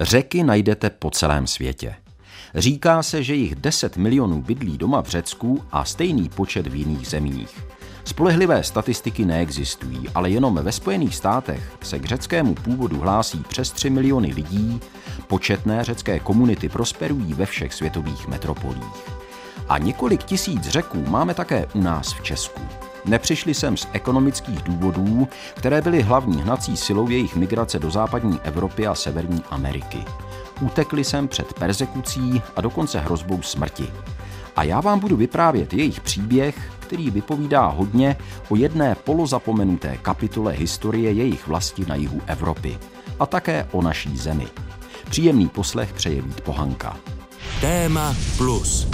Řeky najdete po celém světě. Říká se, že jich 10 milionů bydlí doma v Řecku a stejný počet v jiných zemích. Spolehlivé statistiky neexistují, ale jenom ve Spojených státech se k řeckému původu hlásí přes 3 miliony lidí, početné řecké komunity prosperují ve všech světových metropolích. A několik tisíc řeků máme také u nás v Česku. Nepřišli sem z ekonomických důvodů, které byly hlavní hnací silou jejich migrace do západní Evropy a Severní Ameriky. Utekli sem před persekucí a dokonce hrozbou smrti. A já vám budu vyprávět jejich příběh, který vypovídá hodně o jedné polozapomenuté kapitole historie jejich vlasti na jihu Evropy a také o naší zemi. Příjemný poslech přeje Vít Pohanka. Téma plus.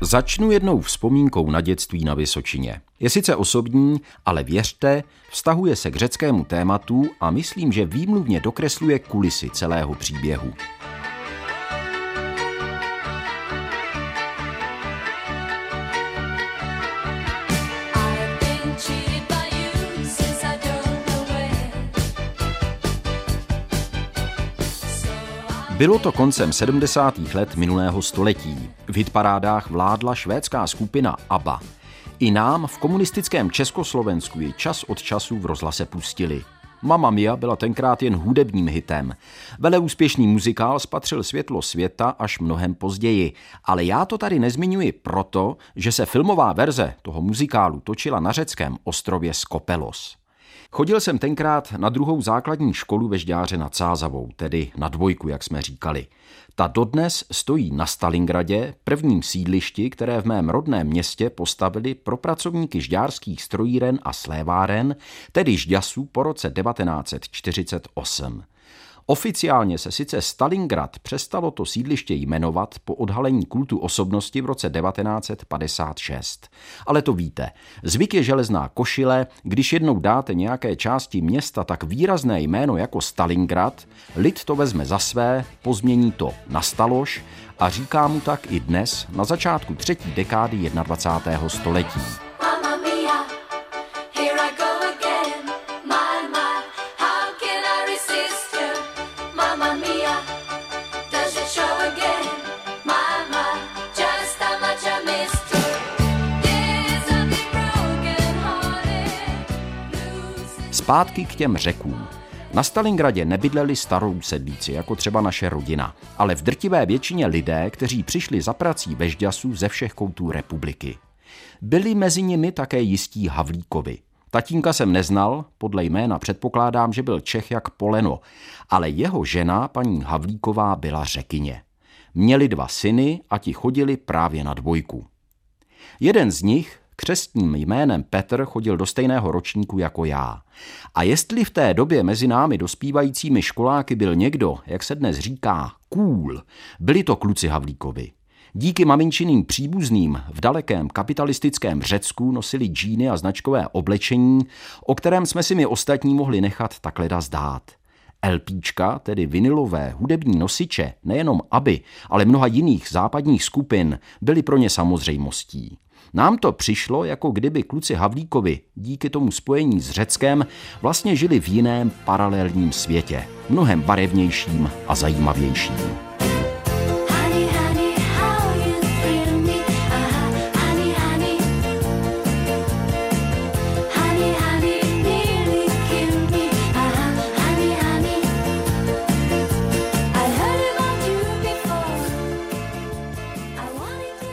Začnu jednou vzpomínkou na dětství na Vysočině. Je sice osobní, ale věřte, vztahuje se k řeckému tématu a myslím, že výmluvně dokresluje kulisy celého příběhu. Bylo to koncem 70. let minulého století. V hitparádách vládla švédská skupina ABBA. I nám v komunistickém Československu ji čas od času v rozhlase pustili. Mama Mia byla tenkrát jen hudebním hitem. Vele úspěšný muzikál spatřil světlo světa až mnohem později, ale já to tady nezmiňuji proto, že se filmová verze toho muzikálu točila na řeckém ostrově Skopelos. Chodil jsem tenkrát na druhou základní školu ve Žďáře nad Sázavou, tedy na dvojku, jak jsme říkali. Ta dodnes stojí na Stalingradě, prvním sídlišti, které v mém rodném městě postavili pro pracovníky žďárských strojíren a sléváren, tedy žďasů po roce 1948. Oficiálně se sice Stalingrad přestalo to sídliště jmenovat po odhalení kultu osobnosti v roce 1956. Ale to víte, zvyk je železná košile, když jednou dáte nějaké části města tak výrazné jméno jako Stalingrad, lid to vezme za své, pozmění to na Staloš a říká mu tak i dnes na začátku třetí dekády 21. století. Zpátky k těm řekům. Na Stalingradě nebydleli starou sedlíci, jako třeba naše rodina, ale v drtivé většině lidé, kteří přišli za prací ve Žďasu ze všech koutů republiky. Byli mezi nimi také jistí Havlíkovi. Tatínka jsem neznal, podle jména předpokládám, že byl Čech jak poleno, ale jeho žena, paní Havlíková, byla řekyně. Měli dva syny a ti chodili právě na dvojku. Jeden z nich, křestním jménem Petr chodil do stejného ročníku jako já. A jestli v té době mezi námi dospívajícími školáky byl někdo, jak se dnes říká, cool, byli to kluci Havlíkovi. Díky maminčiným příbuzným v dalekém kapitalistickém Řecku nosili džíny a značkové oblečení, o kterém jsme si my ostatní mohli nechat takhle zdát. LPčka, tedy vinilové hudební nosiče, nejenom ABY, ale mnoha jiných západních skupin, byly pro ně samozřejmostí. Nám to přišlo, jako kdyby kluci Havlíkovi díky tomu spojení s Řeckem vlastně žili v jiném paralelním světě, mnohem barevnějším a zajímavějším.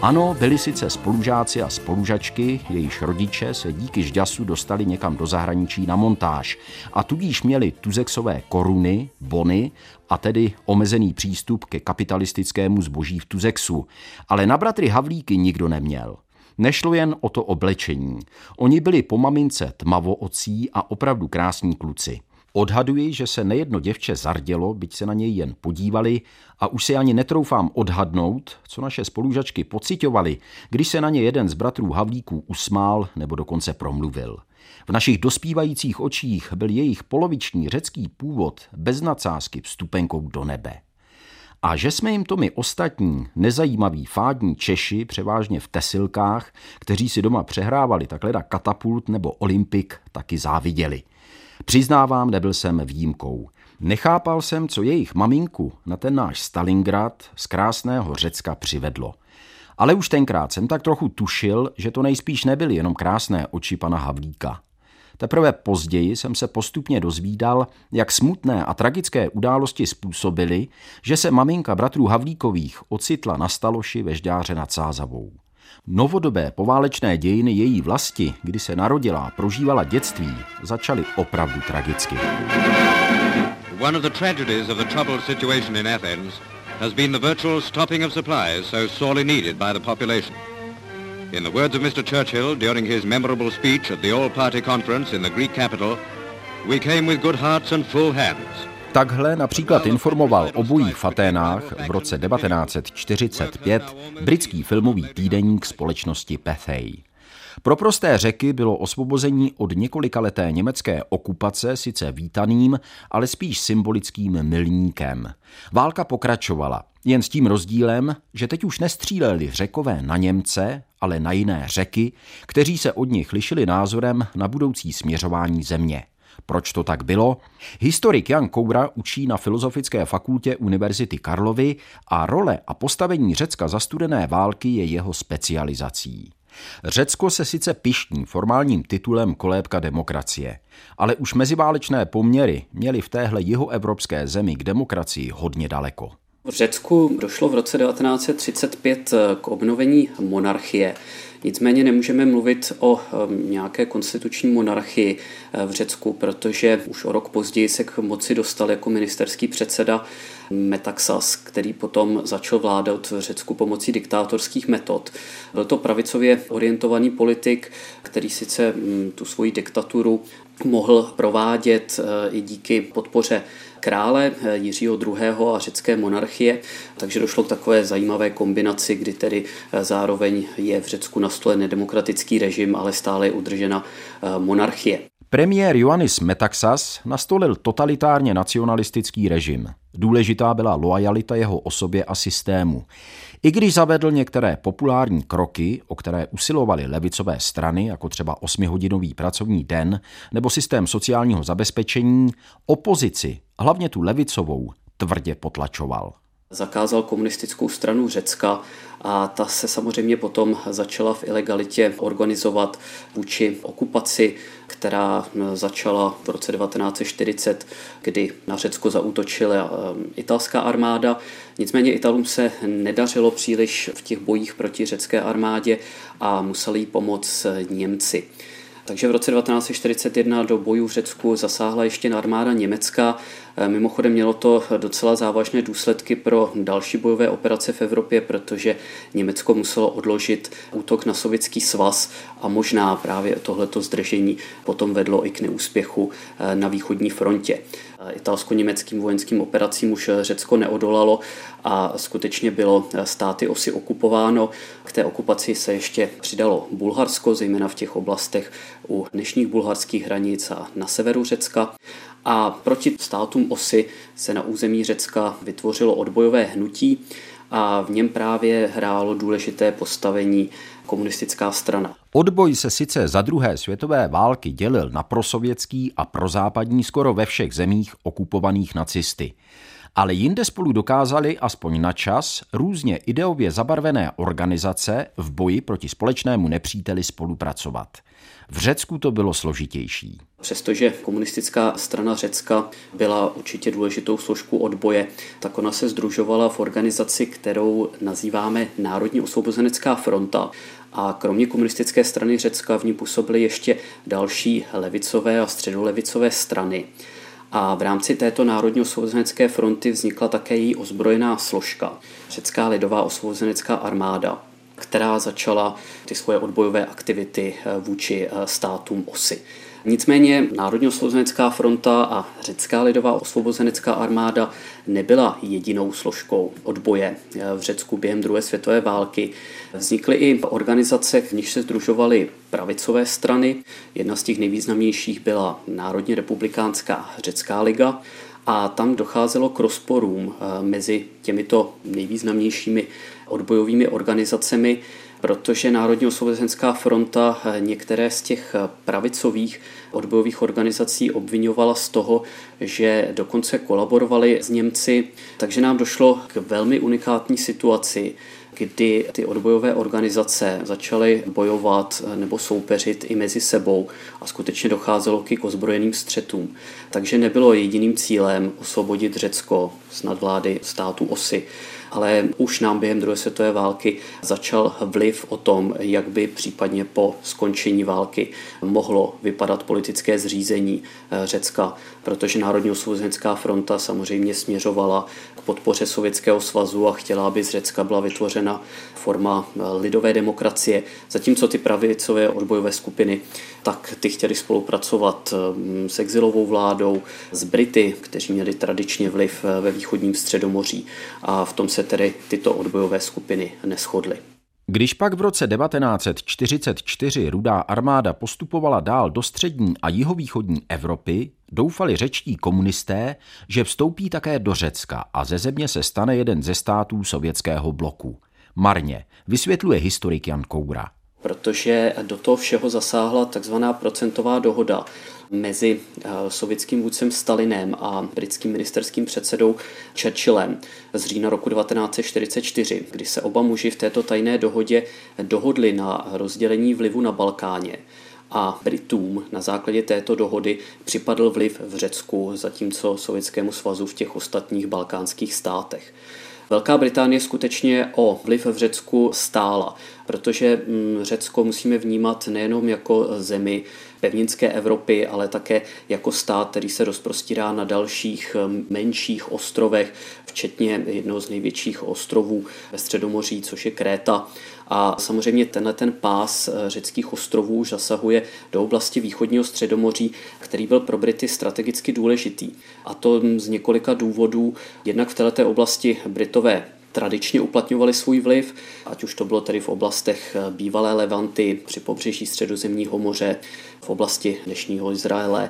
Ano, byli sice spolužáci a spolužačky, jejichž rodiče se díky žďasu dostali někam do zahraničí na montáž a tudíž měli tuzexové koruny, bony a tedy omezený přístup ke kapitalistickému zboží v tuzexu. Ale na bratry Havlíky nikdo neměl. Nešlo jen o to oblečení. Oni byli po mamince tmavoocí a opravdu krásní kluci. Odhaduji, že se nejedno děvče zardělo, byť se na něj jen podívali a už si ani netroufám odhadnout, co naše spolužačky pocitovali, když se na ně jeden z bratrů Havlíků usmál nebo dokonce promluvil. V našich dospívajících očích byl jejich poloviční řecký původ bez nadsázky vstupenkou do nebe. A že jsme jim to my ostatní, nezajímaví fádní Češi, převážně v tesilkách, kteří si doma přehrávali takhle na katapult nebo olympik, taky záviděli. Přiznávám, nebyl jsem výjimkou. Nechápal jsem, co jejich maminku na ten náš Stalingrad z krásného Řecka přivedlo. Ale už tenkrát jsem tak trochu tušil, že to nejspíš nebyly jenom krásné oči pana Havlíka. Teprve později jsem se postupně dozvídal, jak smutné a tragické události způsobily, že se maminka bratrů Havlíkových ocitla na staloši ve Žďáře nad Sázavou. Novodobé poválečné dějiny její vlasti, kdy se narodila a prožívala dětství, začaly opravdu tragicky. One of the tragedies of the troubled situation in Athens has been the virtual stopping of supplies so sorely needed by the population. In the words of Mr. Churchill during his memorable speech at the All-Party Conference in the Greek capital, we came with good hearts and full hands. Takhle například informoval o bojích v Aténách v roce 1945 britský filmový týdeník společnosti Pathé. Pro prosté řeky bylo osvobození od několikaleté německé okupace sice vítaným, ale spíš symbolickým milníkem. Válka pokračovala, jen s tím rozdílem, že teď už nestříleli řekové na Němce, ale na jiné řeky, kteří se od nich lišili názorem na budoucí směřování země. Proč to tak bylo? Historik Jan Koura učí na Filozofické fakultě Univerzity Karlovy a role a postavení Řecka za studené války je jeho specializací. Řecko se sice pištní formálním titulem kolébka demokracie, ale už meziválečné poměry měly v téhle jihoevropské zemi k demokracii hodně daleko. V Řecku došlo v roce 1935 k obnovení monarchie. Nicméně nemůžeme mluvit o um, nějaké konstituční monarchii eh, v Řecku, protože už o rok později se k moci dostal jako ministerský předseda Metaxas, který potom začal vládat v Řecku pomocí diktátorských metod. Byl to pravicově orientovaný politik, který sice mm, tu svoji diktaturu mohl provádět eh, i díky podpoře krále eh, Jiřího II. a řecké monarchie, takže došlo k takové zajímavé kombinaci, kdy tedy eh, zároveň je v Řecku na stole nedemokratický režim, ale stále je udržena monarchie. Premiér Ioannis Metaxas nastolil totalitárně nacionalistický režim. Důležitá byla loajalita jeho osobě a systému. I když zavedl některé populární kroky, o které usilovaly levicové strany, jako třeba osmihodinový pracovní den nebo systém sociálního zabezpečení, opozici, hlavně tu levicovou, tvrdě potlačoval zakázal komunistickou stranu Řecka a ta se samozřejmě potom začala v ilegalitě organizovat vůči okupaci, která začala v roce 1940, kdy na Řecko zaútočila um, italská armáda. Nicméně Italům se nedařilo příliš v těch bojích proti řecké armádě a museli jí pomoct Němci. Takže v roce 1941 do bojů v Řecku zasáhla ještě armáda Německa. E, mimochodem mělo to docela závažné důsledky pro další bojové operace v Evropě, protože Německo muselo odložit útok na sovětský svaz a možná právě tohleto zdržení potom vedlo i k neúspěchu e, na východní frontě italsko-německým vojenským operacím už Řecko neodolalo a skutečně bylo státy osy okupováno. K té okupaci se ještě přidalo Bulharsko, zejména v těch oblastech u dnešních bulharských hranic a na severu Řecka. A proti státům osy se na území Řecka vytvořilo odbojové hnutí a v něm právě hrálo důležité postavení komunistická strana. Odboj se sice za druhé světové války dělil na prosovětský a prozápadní skoro ve všech zemích okupovaných nacisty. Ale jinde spolu dokázali aspoň na čas různě ideově zabarvené organizace v boji proti společnému nepříteli spolupracovat. V Řecku to bylo složitější. Přestože komunistická strana Řecka byla určitě důležitou složkou odboje, tak ona se združovala v organizaci, kterou nazýváme Národní osvobozenecká fronta. A kromě komunistické strany Řecka v ní působily ještě další levicové a středolevicové strany. A v rámci této Národní osvobozenecké fronty vznikla také její ozbrojená složka, Řecká lidová osvobozenecká armáda která začala ty svoje odbojové aktivity eh, vůči eh, státům osy. Nicméně Národní osvobozenecká fronta a Řecká lidová osvobozenecká armáda nebyla jedinou složkou odboje eh, v Řecku během druhé světové války. Vznikly i organizace, v nich se združovaly pravicové strany. Jedna z těch nejvýznamnějších byla Národně republikánská Řecká liga a tam docházelo k rozporům mezi těmito nejvýznamnějšími odbojovými organizacemi, protože Národní osvobozenská fronta některé z těch pravicových odbojových organizací obvinovala z toho, že dokonce kolaborovali s Němci, takže nám došlo k velmi unikátní situaci, kdy ty odbojové organizace začaly bojovat nebo soupeřit i mezi sebou a skutečně docházelo k ozbrojeným střetům. Takže nebylo jediným cílem osvobodit Řecko z nadvlády státu osy, ale už nám během druhé světové války začal vliv o tom, jak by případně po skončení války mohlo vypadat politické zřízení eh, Řecka, protože Národní osvobozenská fronta samozřejmě směřovala k podpoře Sovětského svazu a chtěla, aby z Řecka byla vytvořena forma eh, lidové demokracie, zatímco ty pravicové odbojové skupiny, tak ty chtěli spolupracovat eh, s exilovou vládou, s Brity, kteří měli tradičně vliv ve východním středomoří a v tom se tedy tyto odbojové skupiny neschodly. Když pak v roce 1944 rudá armáda postupovala dál do střední a jihovýchodní Evropy, doufali řečtí komunisté, že vstoupí také do Řecka a ze země se stane jeden ze států sovětského bloku. Marně, vysvětluje historik Jan Koura. Protože do toho všeho zasáhla takzvaná procentová dohoda mezi eh, sovětským vůdcem Stalinem a britským ministerským předsedou Churchillem z října roku 1944, kdy se oba muži v této tajné dohodě dohodli na rozdělení vlivu na Balkáně a Britům na základě této dohody připadl vliv v Řecku, zatímco Sovětskému svazu v těch ostatních balkánských státech. Velká Británie skutečně o vliv v Řecku stála, protože mm, Řecko musíme vnímat nejenom jako zemi pevninské Evropy, ale také jako stát, který se rozprostírá na dalších mm, menších ostrovech, včetně jednoho z největších ostrovů ve Středomoří, což je Kréta. A samozřejmě tenhle ten pás eh, řeckých ostrovů už zasahuje do oblasti východního středomoří, který byl pro Brity strategicky důležitý. A to z několika důvodů. Jednak v této oblasti Britové tradičně uplatňovali svůj vliv, ať už to bylo tedy v oblastech eh, bývalé Levanty, při pobřeží středozemního moře, v oblasti dnešního Izraele,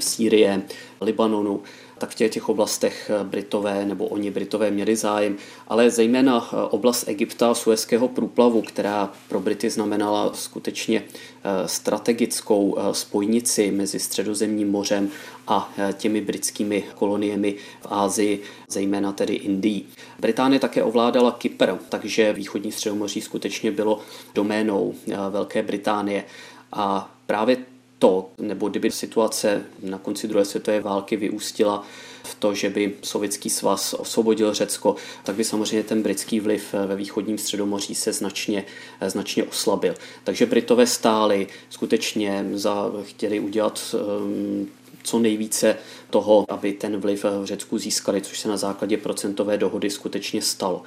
Sýrie, Libanonu tak v těch oblastech eh, Britové nebo oni Britové měli zájem, ale zejména eh, oblast Egypta, Suezského průplavu, která pro Brity znamenala skutečně eh, strategickou spojnici mezi Středozemním mořem a těmi britskými koloniemi v Ázii, zejména tedy Indii. Británie také ovládala Kypr, takže východní středomoří skutečně bylo doménou Velké Británie. A právě to, nebo kdyby situace na konci druhé světové války vyústila v to, že by Sovětský svaz osvobodil Řecko, tak by samozřejmě ten britský vliv ve východním středomoří se značně, značně oslabil. Takže Britové stáli, skutečně za, chtěli udělat um, co nejvíce toho, aby ten vliv v Řecku získali, což se na základě procentové dohody skutečně stalo.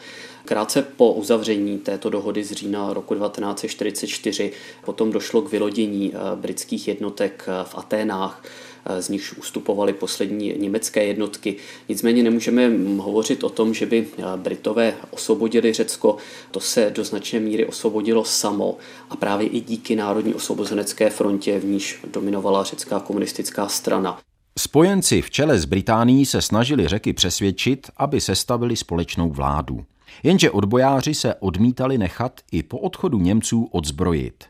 Krátce po uzavření této dohody z října roku 1944 potom došlo k vylodění eh, britských jednotek eh, v Aténách, eh, z nichž ustupovaly poslední německé jednotky. Nicméně nemůžeme hovořit o tom, že by Britové osvobodili Řecko. To se do značné míry osvobodilo samo a právě i díky Národní osvobozenecké frontě, v níž dominovala řecká komunistická strana. Spojenci v čele s Británií se snažili řeky přesvědčit, aby sestavili společnou vládu. Jenže odbojáři se odmítali nechat i po odchodu Němců odzbrojit.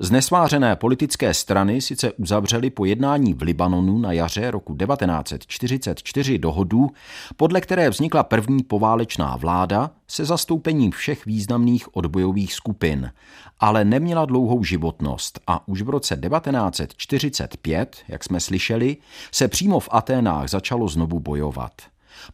Znesvářené politické strany sice uzavřely po jednání v Libanonu na jaře roku 1944 dohodu, podle které vznikla první poválečná vláda se zastoupením všech významných odbojových skupin, ale neměla dlouhou životnost a už v roce 1945, jak jsme slyšeli, se přímo v Aténách začalo znovu bojovat.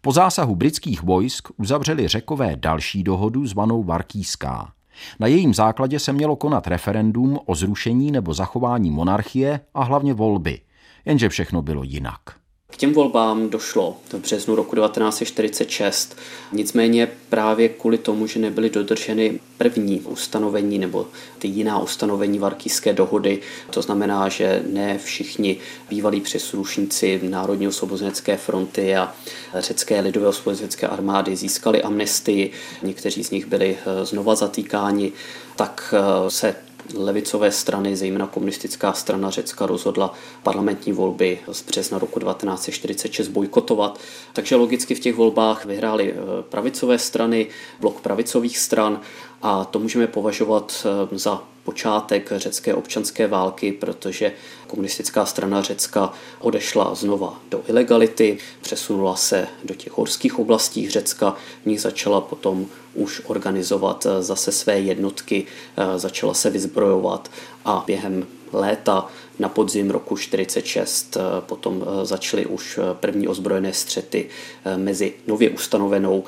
Po zásahu britských vojsk uzavřeli řekové další dohodu zvanou Varkýská. Na jejím základě se mělo konat referendum o zrušení nebo zachování monarchie a hlavně volby, jenže všechno bylo jinak. K těm volbám došlo v březnu roku 1946, nicméně právě kvůli tomu, že nebyly dodrženy první ustanovení nebo ty jiná ustanovení Varkýské dohody, to znamená, že ne všichni bývalí příslušníci Národní osvobozenecké fronty a řecké lidové osvobozenecké armády získali amnestii, někteří z nich byli eh, znova zatýkáni, tak eh, se levicové strany, zejména komunistická strana Řecka, rozhodla parlamentní volby z března roku 1946 bojkotovat. Takže logicky v těch volbách vyhrály eh, pravicové strany, blok pravicových stran a to můžeme považovat eh, za počátek řecké občanské války, protože komunistická strana Řecka odešla znova do ilegality, přesunula se do těch horských oblastí Řecka, v nich začala potom už organizovat eh, zase své jednotky, eh, začala se vyzbrojovat a během léta na podzim roku 46 eh, potom začaly už první ozbrojené střety mezi nově ustanovenou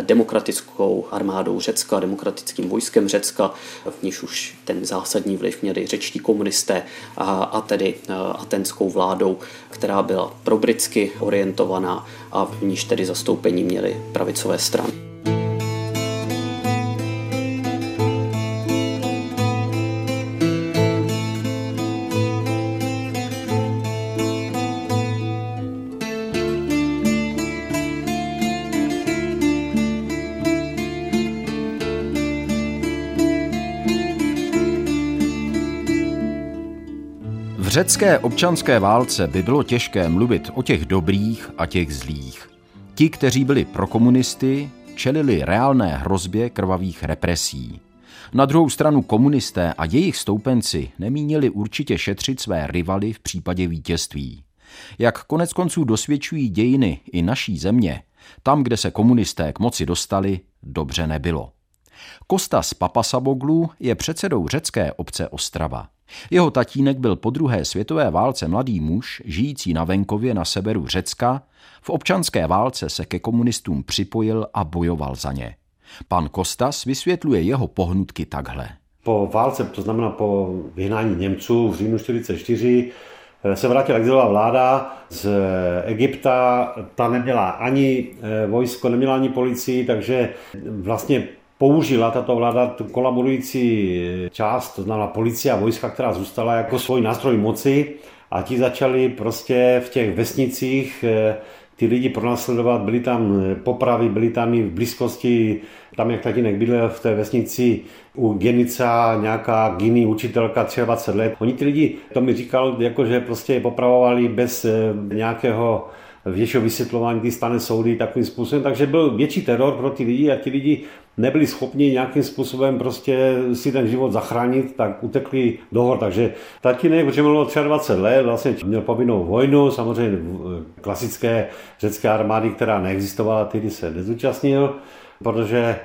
demokratickou armádou Řecka, demokratickým vojskem Řecka, v níž už ten zásadní vliv měli řečtí komunisté a, a tedy atenskou vládou, která byla probritsky orientovaná a v níž tedy zastoupení měly pravicové strany. Řecké občanské válce by bylo těžké mluvit o těch dobrých a těch zlých. Ti, kteří byli pro komunisty, čelili reálné hrozbě krvavých represí. Na druhou stranu komunisté a jejich stoupenci nemínili určitě šetřit své rivaly v případě vítězství. Jak konec konců dosvědčují dějiny i naší země, tam, kde se komunisté k moci dostali, dobře nebylo. Kostas Papasaboglu je předsedou řecké obce Ostrava. Jeho tatínek byl po druhé světové válce mladý muž, žijící na venkově na severu Řecka, v občanské válce se ke komunistům připojil a bojoval za ně. Pan Kostas vysvětluje jeho pohnutky takhle. Po válce, to znamená po vyhnání Němců v říjnu 1944, eh, se vrátila exilová vláda z Egypta. Ta neměla ani eh, vojsko, neměla ani policii, takže vlastně použila tato vláda tu kolaborující část, to znamená policie a vojska, která zůstala jako svůj nástroj moci a ti začali prostě v těch vesnicích eh, ty lidi pronásledovat, byly tam eh, popravy, byly tam i v blízkosti, tam jak tatínek bydlel v té vesnici u Genica, nějaká Gini učitelka 23 let. Oni ty lidi, to mi říkal, jako že prostě je popravovali bez eh, většího vysvětlování ty stane soudy takovým způsobem, takže byl větší teror pro ty lidi a ti lidi nebyli schopni nějakým způsobem prostě si ten život zachránit, tak utekli do hor. Takže tatínek, protože měl 23 let, vlastně měl povinnou vojnu, samozřejmě klasické řecké armády, která neexistovala, tedy se nezúčastnil, protože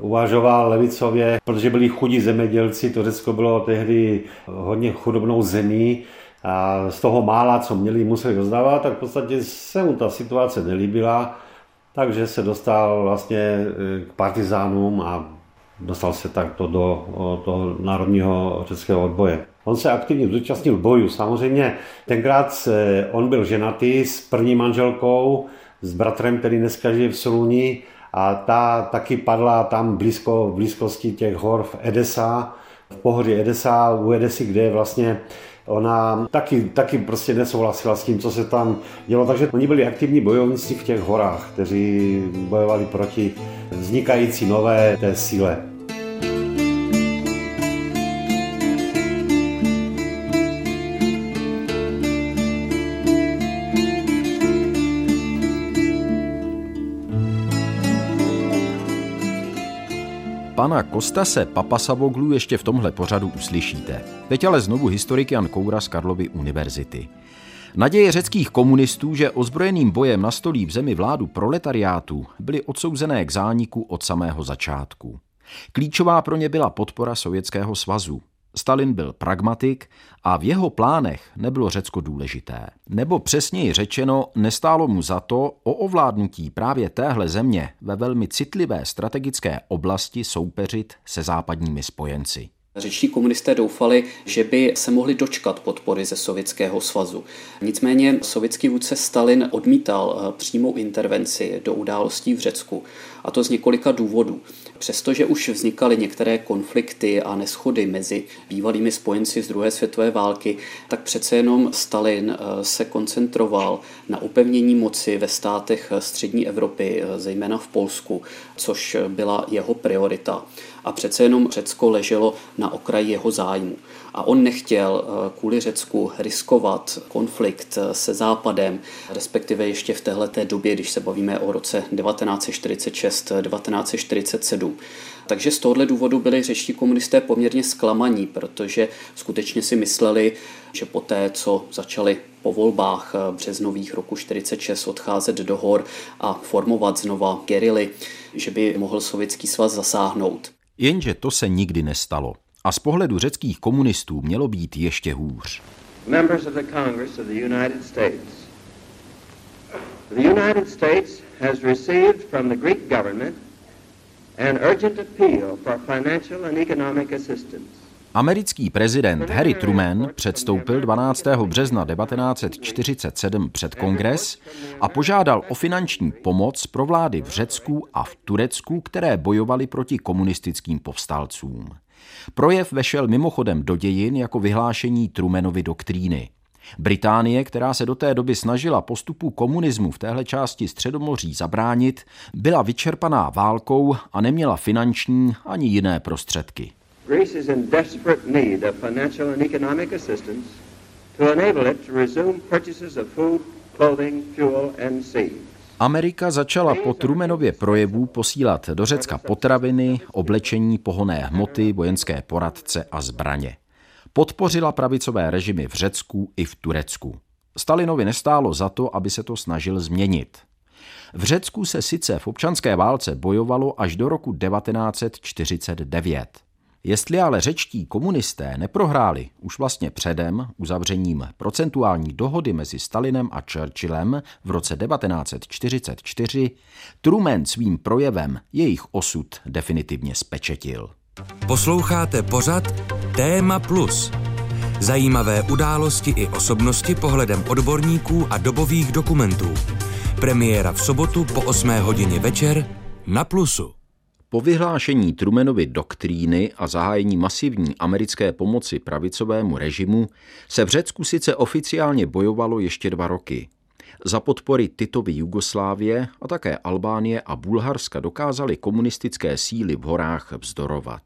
uvažoval levicově, protože byli chudí zemědělci, to Řecko bylo tehdy hodně chudobnou zemí, a z toho mála, co měli, museli rozdávat, tak v podstatě se mu ta situace nelíbila takže se dostal vlastně e, k partizánům a dostal se takto do toho národního řeckého odboje. On se aktivně zúčastnil bojů. Samozřejmě tenkrát on byl ženatý s první manželkou, s bratrem, který dneska žije v Soluni a ta taky padla tam blízko, v blízkosti těch hor v Edesa, v pohoří Edesa, u Edesy, kde je vlastně Ona taky, taky prostě nesouhlasila s tím, co se tam dělo, takže oni byli aktivní bojovníci v těch horách, kteří bojovali proti vznikající nové té síle. Pana Kostase Papasavoglu ještě v tomhle pořadu uslyšíte. Teď ale znovu historik Jan Koura z Karlovy univerzity. Naděje řeckých komunistů, že ozbrojeným bojem nastolí v zemi vládu proletariátu, byly odsouzené k zániku od samého začátku. Klíčová pro ně byla podpora Sovětského svazu. Stalin byl pragmatik a v jeho plánech nebylo Řecko důležité. Nebo přesněji řečeno, nestálo mu za to o ovládnutí právě téhle země ve velmi citlivé strategické oblasti soupeřit se západními spojenci. Řečtí komunisté doufali, že by se mohli dočkat podpory ze Sovětského svazu. Nicméně sovětský vůdce Stalin odmítal eh, přímou intervenci do událostí v Řecku, a to z několika důvodů. Přestože už vznikaly některé konflikty a neschody mezi bývalými spojenci z druhé světové války, tak přece jenom Stalin eh, se koncentroval na upevnění moci ve státech střední Evropy, eh, zejména v Polsku, což byla jeho priorita. A přece jenom Řecko leželo na okraji jeho zájmu. A on nechtěl kvůli Řecku riskovat konflikt se Západem, respektive ještě v téhleté době, když se bavíme o roce 1946-1947. Takže z tohohle důvodu byli řečtí komunisté poměrně zklamaní, protože skutečně si mysleli, že poté, co začali po volbách březnových roku 46 odcházet do hor a formovat znova gerily, že by mohl Sovětský svaz zasáhnout. Jenže to se nikdy nestalo. A z pohledu řeckých komunistů mělo být ještě hůř. Members of the Congress of the United States. The United States has received from the Greek government an urgent appeal for financial and economic assistance. Americký prezident Harry Truman předstoupil 12. března 1947 před kongres a požádal o finanční pomoc pro vlády v Řecku a v Turecku, které bojovaly proti komunistickým povstalcům. Projev vešel mimochodem do dějin jako vyhlášení Trumanovy doktríny. Británie, která se do té doby snažila postupu komunismu v téhle části Středomoří zabránit, byla vyčerpaná válkou a neměla finanční ani jiné prostředky. Greece is in desperate need of financial and economic assistance to enable it to resume purchases of food, clothing, fuel and seeds. Amerika začala po Trumanově projevů posílat do Řecka potraviny, oblečení, pohonné hmoty, vojenské poradce a zbraně. Podpořila pravicové režimy v Řecku i v Turecku. Stalinovi nestálo za to, aby se to snažil změnit. V Řecku se sice v občanské válce bojovalo až do roku 1949. Jestli ale řečtí komunisté neprohráli už vlastně předem uzavřením procentuální dohody mezi Stalinem a Churchillem v roce 1944, Truman svým projevem jejich osud definitivně spečetil. Posloucháte pořad Téma Plus. Zajímavé události i osobnosti pohledem odborníků a dobových dokumentů. Premiéra v sobotu po 8 hodině večer na Plusu. Po vyhlášení Trumanovy doktríny a zahájení masivní americké pomoci pravicovému režimu se v Řecku sice oficiálně bojovalo ještě dva roky. Za podpory Titovy Jugoslávie a také Albánie a Bulharska dokázaly komunistické síly v horách vzdorovat.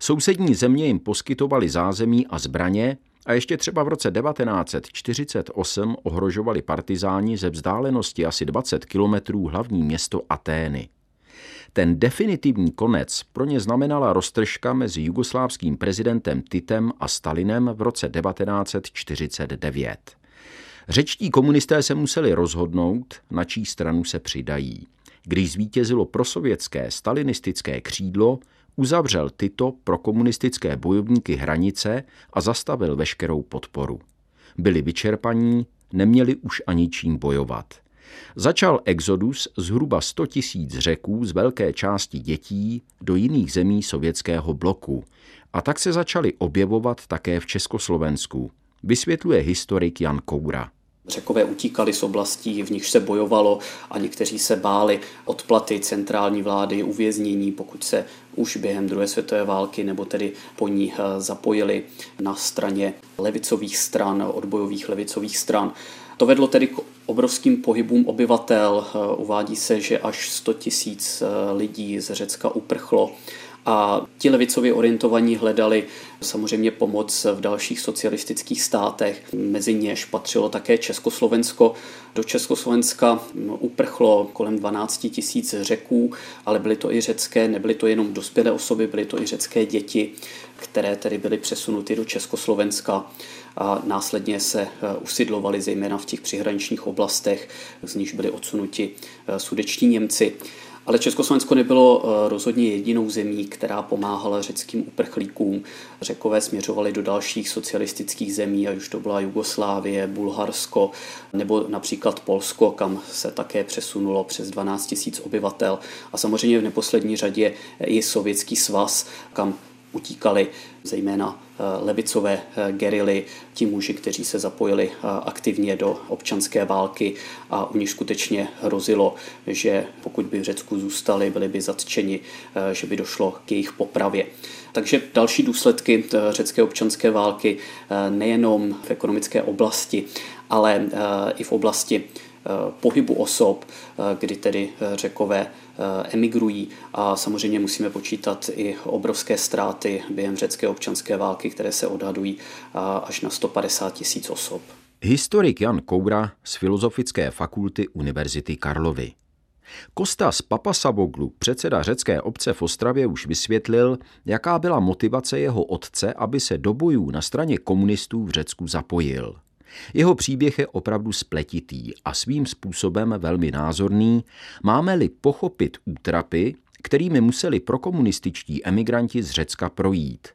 Sousední země jim poskytovaly zázemí a zbraně a ještě třeba v roce 1948 ohrožovali partizáni ze vzdálenosti asi 20 kilometrů hlavní město Atény. Ten definitivní konec pro ně znamenala roztržka mezi jugoslávským prezidentem Titem a Stalinem v roce 1949. Řečtí komunisté se museli rozhodnout, na čí stranu se přidají. Když zvítězilo prosovětské stalinistické křídlo, uzavřel tyto pro komunistické bojovníky hranice a zastavil veškerou podporu. Byli vyčerpaní, neměli už ani čím bojovat. Začal exodus zhruba 100 tisíc řeků z velké části dětí do jiných zemí sovětského bloku a tak se začaly objevovat také v Československu, vysvětluje historik Jan Koura. Řekové utíkali z oblastí, v nich se bojovalo a někteří se báli odplaty centrální vlády, uvěznění, pokud se už během druhé světové války nebo tedy po ní eh, zapojili na straně levicových stran, odbojových levicových stran. To vedlo tedy k obrovským pohybům obyvatel. Eh, uvádí se, že až 100 tisíc eh, lidí z Řecka uprchlo a ti levicově orientovaní hledali samozřejmě pomoc v dalších socialistických státech. Mezi něž patřilo také Československo. Do Československa uprchlo kolem 12 tisíc řeků, ale byly to i řecké, nebyly to jenom dospělé osoby, byly to i řecké děti, které tedy byly přesunuty do Československa a následně se eh, usidlovali zejména v těch přihraničních oblastech, z níž byli odsunuti eh, sudeční Němci. Ale Československo nebylo eh, rozhodně jedinou zemí, která pomáhala řeckým uprchlíkům. Řekové směřovali do dalších socialistických zemí, ať už to byla Jugoslávie, Bulharsko nebo například Polsko, kam se také přesunulo přes 12 000 obyvatel. A samozřejmě v neposlední řadě i Sovětský svaz, kam utíkali zejména eh, levicové eh, gerily, ti muži, kteří se zapojili eh, aktivně do občanské války a u nich skutečně hrozilo, že pokud by v Řecku zůstali, byli by zatčeni, že by došlo k jejich popravě. Takže další důsledky řecké občanské války nejenom v ekonomické oblasti, ale i v oblasti pohybu osob, kdy tedy řekové emigrují a samozřejmě musíme počítat i obrovské ztráty během řecké občanské války, které se odhadují až na 150 tisíc osob. Historik Jan Koura z Filozofické fakulty Univerzity Karlovy. Kostas Papasaboglu, předseda řecké obce v Ostravě, už vysvětlil, jaká byla motivace jeho otce, aby se do bojů na straně komunistů v Řecku zapojil. Jeho příběh je opravdu spletitý a svým způsobem velmi názorný, máme-li pochopit útrapy, kterými museli prokomunističtí emigranti z Řecka projít.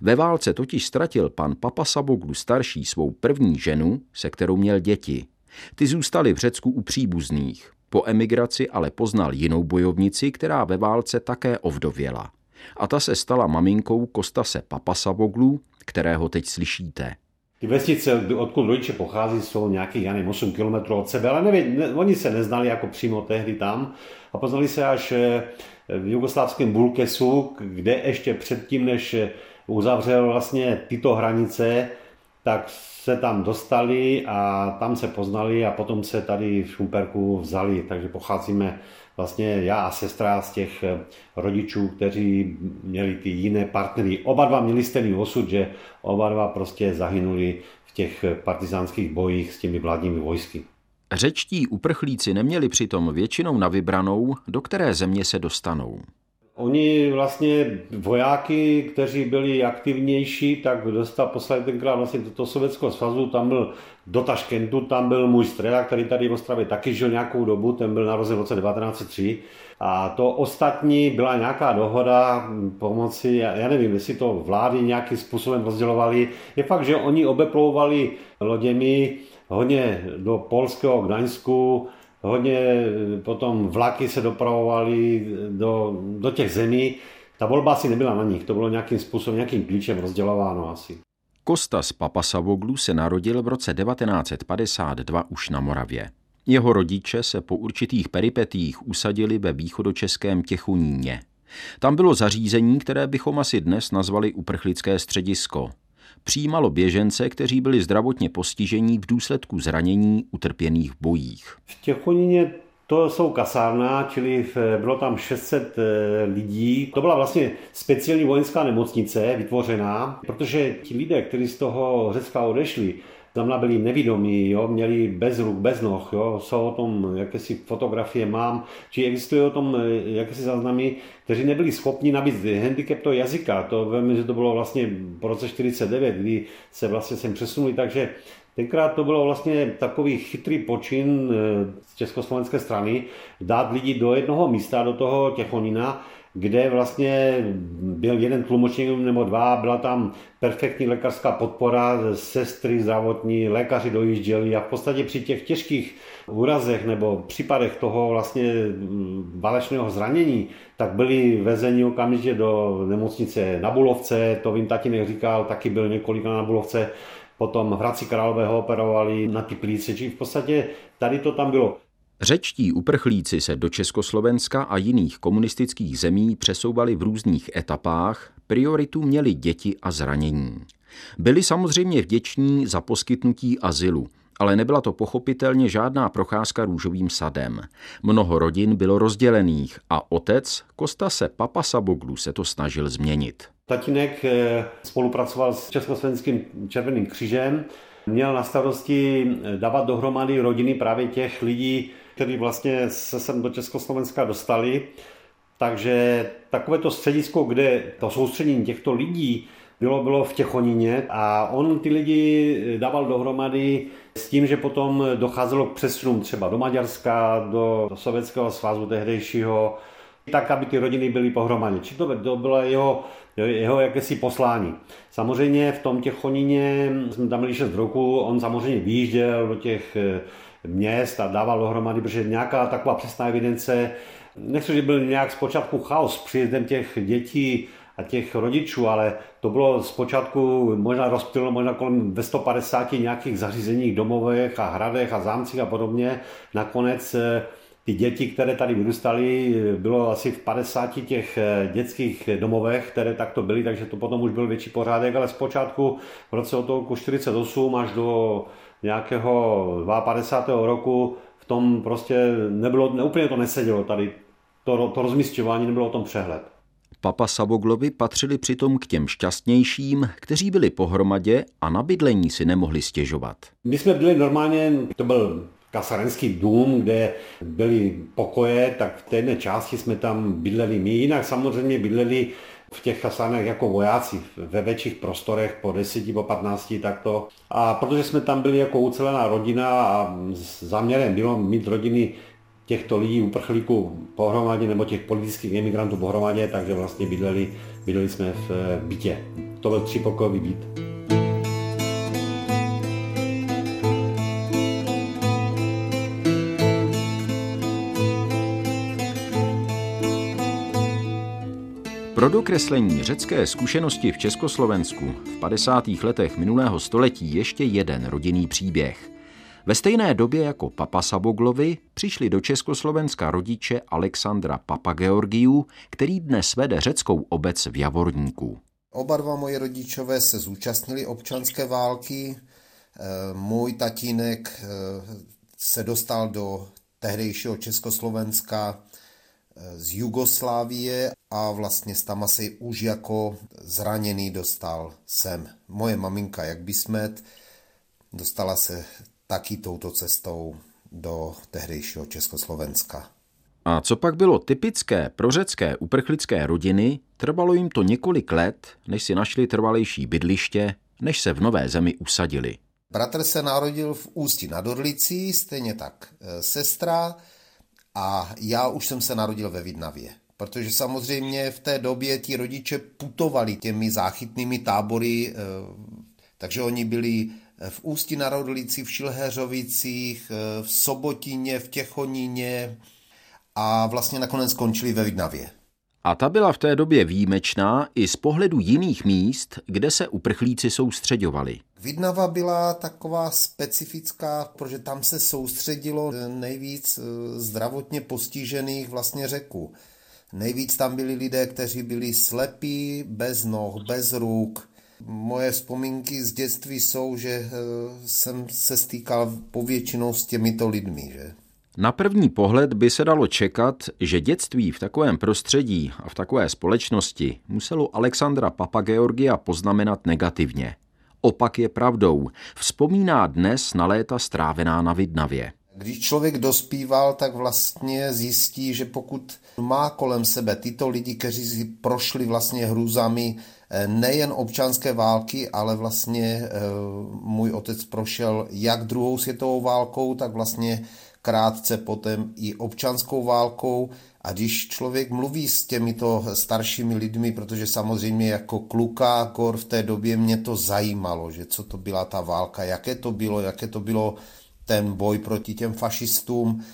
Ve válce totiž ztratil pan Papasaboglu starší svou první ženu, se kterou měl děti. Ty zůstaly v Řecku u příbuzných. Po emigraci ale poznal jinou bojovnici, která ve válce také ovdověla. A ta se stala maminkou Kostase Papasaboglu, kterého teď slyšíte. Ty vesnice, odkud rodiče pochází, jsou nějakých, já nevím, 8 km od sebe, ale nevím, ne, oni se neznali jako přímo tehdy tam. A poznali se až eh, v jugoslávském Bulkesu, kde ještě předtím, než eh, uzavřel vlastně tyto hranice, tak se tam dostali a tam se poznali a potom se tady v Šumperku vzali, takže pocházíme vlastně já a sestra z těch eh, rodičů, kteří měli ty jiné partnery. Oba dva měli stejný osud, že oba dva prostě zahynuli v těch partizánských bojích s těmi vládními vojsky. Řečtí uprchlíci neměli přitom většinou na vybranou, do které země se dostanou. Oni vlastně vojáky, kteří byli aktivnější, tak dostal poslali tenkrát vlastně do toho Sovětského svazu, tam byl do Taškentu, tam byl můj strela, který tady v Ostravě taky žil nějakou dobu, ten byl narozen v roce 1903. A to ostatní byla nějaká dohoda pomoci, já nevím, jestli to vlády nějakým způsobem rozdělovali. Je fakt, že oni obeplouvali loděmi hodně do polského Gdaňsku, hodně eh, potom vlaky se dopravovaly do, do těch zemí. Ta volba asi nebyla na nich, to bylo nějakým způsobem, nějakým klíčem rozdělováno asi. Kostas Papasavoglu se narodil v roce 1952 už na Moravě. Jeho rodiče se po určitých peripetích usadili ve východočeském Těchuníně. Tam bylo zařízení, které bychom asi dnes nazvali uprchlické středisko přijímalo běžence, kteří byli zdravotně postižení v důsledku zranění utrpěných v bojích. V Těchonině to jsou kasárna, čili bylo tam 600 eh, lidí. To byla vlastně speciální vojenská nemocnice vytvořená, protože ti lidé, kteří z toho Řecka odešli, znamená byli nevidomí, jo, měli bez ruk, bez noh, jo, jsou o tom jakési fotografie mám, či existují o tom eh, jakési záznamy, kteří nebyli schopni nabít handicap toho jazyka, to vím, že to bylo vlastně po roce 49, kdy se vlastně sem přesunuli, takže Tenkrát to bylo vlastně takový chytrý počin eh, z československé strany dát lidi do jednoho místa, do toho Těchonina, kde vlastně byl jeden tlumočník nebo dva, byla tam perfektní lékařská podpora, sestry zdravotní, lékaři dojížděli a v podstatě při těch těžkých úrazech nebo případech toho vlastně mm, válečného zranění, tak byli vezeni okamžitě do nemocnice na Bulovce, to vím, tatínek říkal, taky byl několika na Bulovce, potom v Hradci Králové ho operovali na ty plíce, či v podstatě tady to tam bylo. Řečtí uprchlíci se do Československa a jiných komunistických zemí přesouvali v různých etapách, prioritu měli děti a zranění. Byli samozřejmě vděční za poskytnutí azylu, ale nebyla to pochopitelně žádná procházka růžovým sadem. Mnoho rodin bylo rozdělených a otec Kostase Papasaboglu se to snažil změnit. Tatínek eh, spolupracoval s Československým červeným křížem, měl na starosti eh, dávat dohromady rodiny právě těch lidí, kteří vlastně se sem do Československa dostali. Takže takovéto středisko, kde to soustředění těchto lidí bylo, bylo v Těchonině a on ty lidi dával dohromady s tím, že potom docházelo k přesunům třeba do Maďarska, do, do Sovětského svazu tehdejšího, tak, aby ty rodiny byly pohromadě. Či to, to bylo jeho, jeho jakési poslání. Samozřejmě v tom Těchonině jsme tam byli 6 roku, on samozřejmě vyjížděl do těch měst a dával dohromady, protože nějaká taková přesná evidence, nechci, že byl nějak zpočátku chaos příjezdem těch dětí a těch rodičů, ale to bylo zpočátku možná rozptylno, možná kolem ve 150 nějakých zařízeních, domovech a hradech a zámcích a podobně. Nakonec eh, ty děti, které tady vyrůstaly, bylo asi v 50 těch eh, dětských domovech, které takto byly, takže to potom už byl větší pořádek, ale zpočátku v roce od roku 48 až do nějakého 52. roku v tom prostě nebylo, neúplně to nesedělo tady, to, to rozmístěvání nebylo o tom přehled. Papa Savoglovi patřili přitom k těm šťastnějším, kteří byli pohromadě a na bydlení si nemohli stěžovat. My jsme byli normálně, to byl kasarenský dům, kde byly pokoje, tak v té jedné části jsme tam bydleli my, jinak samozřejmě bydleli v těch kasárnách jako vojáci ve větších prostorech po 10, po 15 takto. A protože jsme tam byli jako ucelená rodina a záměrem bylo mít rodiny těchto lidí, uprchlíků pohromadě, nebo těch politických emigrantů pohromadě, takže vlastně bydleli, bydleli jsme v bytě. To byl třípokojový byt. Dokreslení řecké zkušenosti v Československu v 50. letech minulého století ještě jeden rodinný příběh. Ve stejné době jako Papa Saboglovi přišli do Československa rodiče Alexandra Papageorgiu, který dnes vede řeckou obec v Javorníku. Oba dva moji rodičové se zúčastnili občanské války. Eh, můj tatínek eh, se dostal do tehdejšího Československa z Jugoslávie a vlastně tam asi už jako zraněný dostal sem. Moje maminka, jak by smet, dostala se taky touto cestou do tehdejšího Československa. A co pak bylo typické pro řecké uprchlické rodiny, trvalo jim to několik let, než si našli trvalejší bydliště, než se v nové zemi usadili. Bratr se narodil v Ústí nad Orlicí, stejně tak e, sestra, a já už jsem se narodil ve Vidnavě. Protože samozřejmě v té době ti rodiče putovali těmi záchytnými tábory, eh, takže oni byli v Ústí na Rodlici, v Šilheřovicích, eh, v Sobotině, v Těchoníně a vlastně nakonec skončili ve Vidnavě. A ta byla v té době výjimečná i z pohledu jiných míst, kde se uprchlíci soustředovali. Vidnava byla taková specifická, protože tam se soustředilo nejvíc eh, zdravotně postižených vlastně řeků. Nejvíc tam byli lidé, kteří byli slepí, bez noh, bez ruk. Moje vzpomínky z dětství jsou, že eh, jsem se stýkal povětšinou s těmito lidmi. Že? Na první pohled by se dalo čekat, že dětství v takovém prostředí a v takové společnosti muselo Alexandra Papageorgia poznamenat negativně. Opak je pravdou. Vzpomíná dnes na léta strávená na Vidnavě. Když člověk dospíval, tak vlastně zjistí, že pokud má kolem sebe tyto lidi, kteří si prošli vlastně hrůzami eh, nejen občanské války, ale vlastně eh, můj otec prošel jak druhou světovou válkou, tak vlastně krátce potom i občanskou válkou. A když člověk mluví s těmito staršími lidmi, protože samozřejmě jako kluka kor v té době mě to zajímalo, že co to byla ta válka, jaké to bylo, jaké to bylo ten boj proti těm fašistům.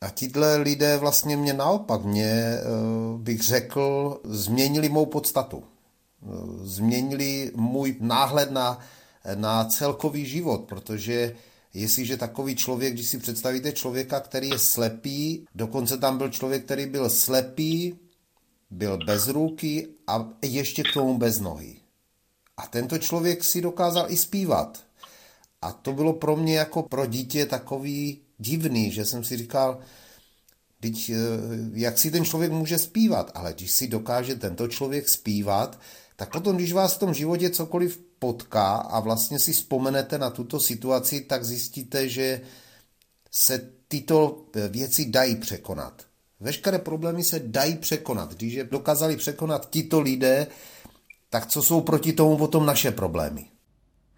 A tihle lidé vlastně mě naopak, mě eh, bych řekl, změnili mou podstatu. Eh, změnili můj náhled na, na celkový život, protože jestliže takový člověk, když si představíte člověka, který je slepý, dokonce tam byl člověk, který byl slepý, byl bez ruky a ještě k tomu bez nohy. A tento člověk si dokázal i zpívat. A to bylo pro mě jako pro dítě takový divný, že jsem si říkal, Teď, eh, jak si ten člověk může zpívat, ale když si dokáže tento člověk zpívat, tak potom, když vás v tom životě cokoliv potká a vlastně si vzpomenete na tuto situaci, tak zjistíte, že se tyto věci dají překonat. Veškeré problémy se dají překonat. Když je dokázali překonat tito lidé, tak co jsou proti tomu potom naše problémy?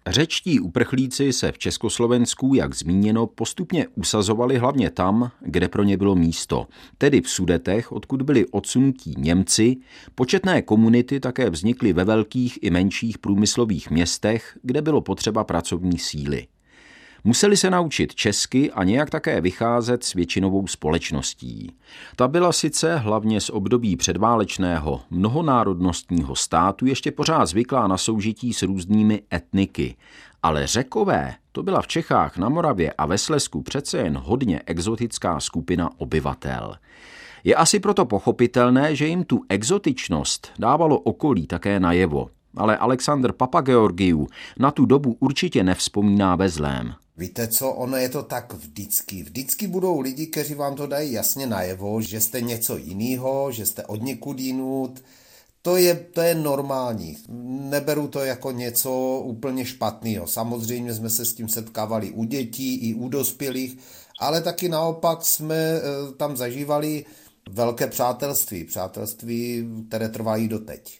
Řečtí uprchlíci se v Československu, jak zmíněno, postupně usazovali hlavně tam, kde pro ně bylo místo, tedy v Sudetech, odkud byli odsunutí Němci. Početné komunity také vznikly ve velkých i menších průmyslových městech, kde bylo potřeba pracovní síly. Museli se naučit česky a nějak také vycházet s většinovou společností. Ta byla sice hlavně z období předválečného mnohonárodnostního státu ještě pořád zvyklá na soužití s různými etniky, ale řekové to byla v Čechách, na Moravě a ve Slesku přece jen hodně exotická skupina obyvatel. Je asi proto pochopitelné, že jim tu exotičnost dávalo okolí také najevo, ale Alexander Papageorgiou na tu dobu určitě nevzpomíná ve zlém. Víte co, ono je to tak vždycky. Vždycky budou lidi, kteří vám to dají jasně najevo, že jste něco jiného, že jste od někud jinut. To je, to je normální. Neberu to jako něco úplně špatného. Samozřejmě jsme se s tím setkávali u dětí i u dospělých, ale taky naopak jsme eh, tam zažívali velké přátelství. Přátelství, které trvají doteď.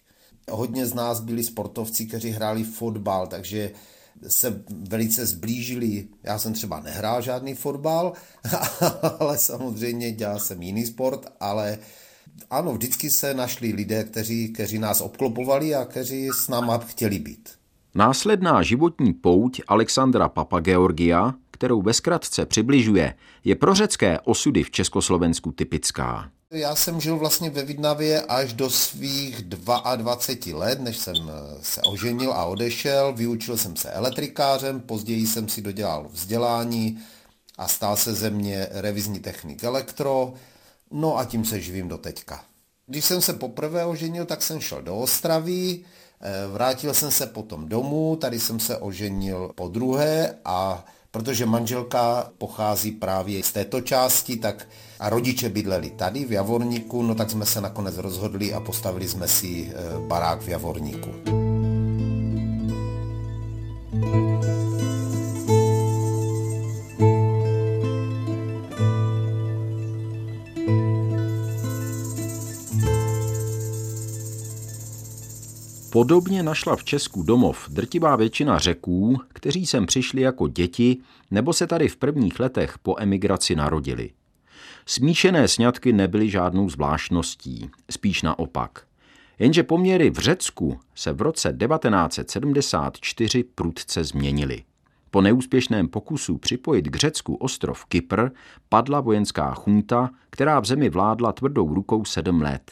Hodně z nás byli sportovci, kteří hráli fotbal, takže se velice zblížili. Já jsem třeba nehrál žádný fotbal, ale samozřejmě dělal jsem jiný sport, ale ano, vždycky se našli lidé, kteří, kteří nás obklopovali a kteří s náma chtěli být. Následná životní pouť Alexandra Papageorgia, kterou ve zkratce přibližuje, je pro řecké osudy v Československu typická. Já jsem žil vlastně ve Vidnavě až do svých 22 let, než jsem eh, se oženil a odešel. Vyučil jsem se elektrikářem, později jsem si dodělal vzdělání a stal se ze mě revizní technik elektro, no a tím se živím do teďka. Když jsem se poprvé oženil, tak jsem šel do Ostravy, eh, vrátil jsem se potom domů, tady jsem se oženil po druhé a protože manželka pochází právě z této části, tak a rodiče bydleli tady v Javorníku, no tak jsme se nakonec rozhodli a postavili jsme si eh, barák v Javorníku. Podobně našla v Česku domov drtivá většina řeků, kteří sem přišli jako děti nebo se tady v prvních letech po emigraci narodili. Smíšené sňatky nebyly žádnou zvláštností, spíš naopak. Jenže poměry v Řecku se v roce 1974 prudce změnily. Po neúspěšném pokusu připojit k Řecku ostrov Kypr padla vojenská chunta, která v zemi vládla tvrdou rukou sedm let.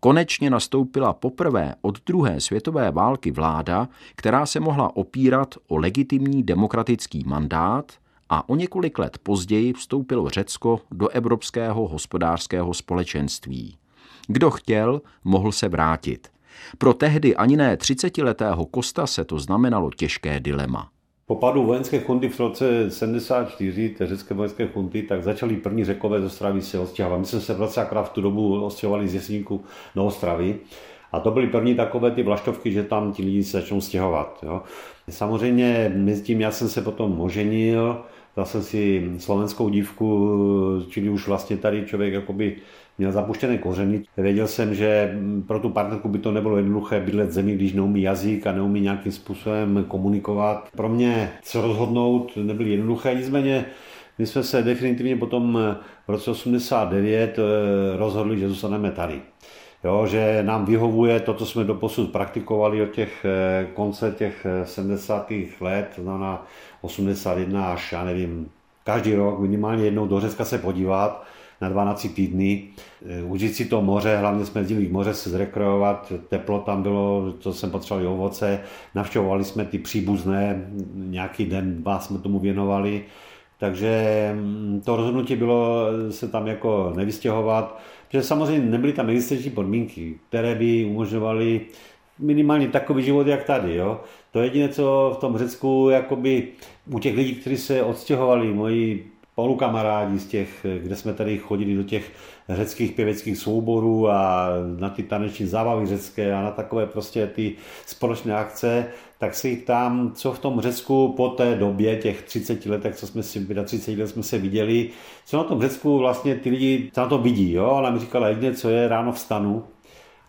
Konečně nastoupila poprvé od druhé světové války vláda, která se mohla opírat o legitimní demokratický mandát a o několik let později vstoupilo Řecko do Evropského hospodářského společenství. Kdo chtěl, mohl se vrátit. Pro tehdy ani ne 30-letého Kosta se to znamenalo těžké dilema. Po padu vojenské chunty v roce 74, té řecké vojenské chunty, tak začali první řekové z Ostravy se odstěhovat. My jsme se vlastně akorát v tu dobu odstěhovali z Jesníku do Ostravy. A to byly první takové ty vlaštovky, že tam ti lidi se začnou stěhovat. Jo. Samozřejmě mezi tím já jsem se potom oženil, jsem si slovenskou dívku, čili už vlastně tady člověk jakoby měl zapuštěné kořeny. Věděl jsem, že pro tu partnerku by to nebylo jednoduché bydlet zemi, když neumí jazyk a neumí nějakým způsobem komunikovat. Pro mě se rozhodnout nebylo jednoduché, nicméně my jsme se definitivně potom v roce 89 eh, rozhodli, že zůstaneme tady. Jo, že nám vyhovuje to, co jsme doposud praktikovali od těch eh, konce těch 70. Eh, let, to znamená 81 až, já nevím, každý rok minimálně jednou do Řecka se podívat na 12 týdny, eh, užít si to moře, hlavně jsme jezdili moře se zrekreovat, teplo tam bylo, to jsem potřeboval ovoce, navštěvovali jsme ty příbuzné, nějaký den, dva jsme tomu věnovali, takže mm, to rozhodnutí bylo se tam jako nevystěhovat, že samozřejmě nebyly tam existenční podmínky, které by umožňovaly minimálně takový život, jak tady. Jo? To je jediné, co v tom Řecku, jakoby u těch lidí, kteří se odstěhovali, moji spolukamarádi z těch, kde jsme tady chodili do těch řeckých pěveckých souborů a na ty taneční zábavy řecké a na takové prostě ty společné akce, tak si tam, co v tom Řecku po té době, těch 30 letech, co jsme si, 30 let jsme se viděli, co na tom Řecku vlastně ty lidi co na to vidí, jo? Ona mi říkala jediné, co je, ráno vstanu,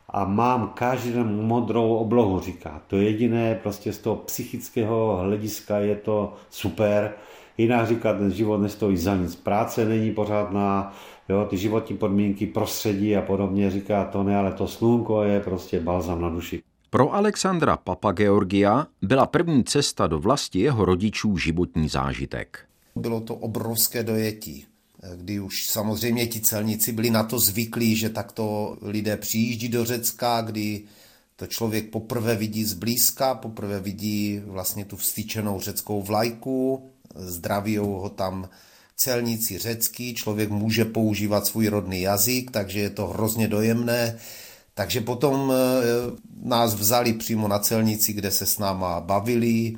a mám každý den modrou oblohu, říká. To jediné prostě z toho psychického hlediska je to super. Jinak říká, ten život nestojí za nic. Práce není pořádná, jo, ty životní podmínky, prostředí a podobně. Říká, to ne, ale to slunko je prostě balzam na duši. Pro Alexandra Papa Georgia byla první cesta do vlasti jeho rodičů životní zážitek. Bylo to obrovské dojetí kdy už samozřejmě ti celníci byli na to zvyklí, že takto lidé přijíždí do Řecka, kdy to člověk poprvé vidí zblízka, poprvé vidí vlastně tu vstýčenou řeckou vlajku, zdraví ho tam celníci řecký, člověk může používat svůj rodný jazyk, takže je to hrozně dojemné. Takže potom eh, nás vzali přímo na celnici, kde se s náma bavili,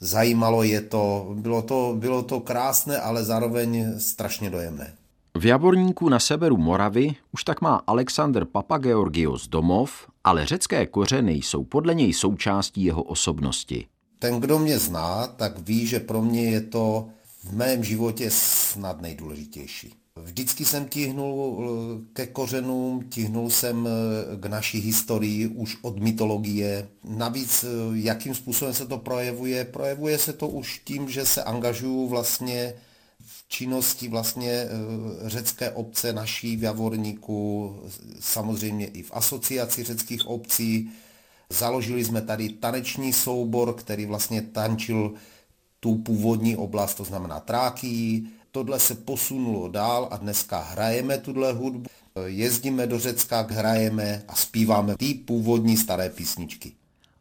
zajímalo je to. Bylo to, bylo to krásné, ale zároveň strašně dojemné. V Javorníku na severu Moravy už tak má Alexander Papageorgios domov, ale řecké kořeny jsou podle něj součástí jeho osobnosti. Ten, kdo mě zná, tak ví, že pro mě je to v mém životě snad nejdůležitější. Vždycky jsem tihnul eh, ke kořenům, tihnul jsem eh, k naší historii už od mytologie. Navíc, eh, jakým způsobem se to projevuje? Projevuje se to už tím, že se angažuju vlastně v činnosti vlastně řecké obce naší v Javorníku, samozřejmě i v asociaci řeckých obcí. Založili jsme tady taneční soubor, který vlastně tančil tu původní oblast, to znamená Trákii, tohle se posunulo dál a dneska hrajeme tuhle hudbu, jezdíme do Řecka, hrajeme a zpíváme ty původní staré písničky.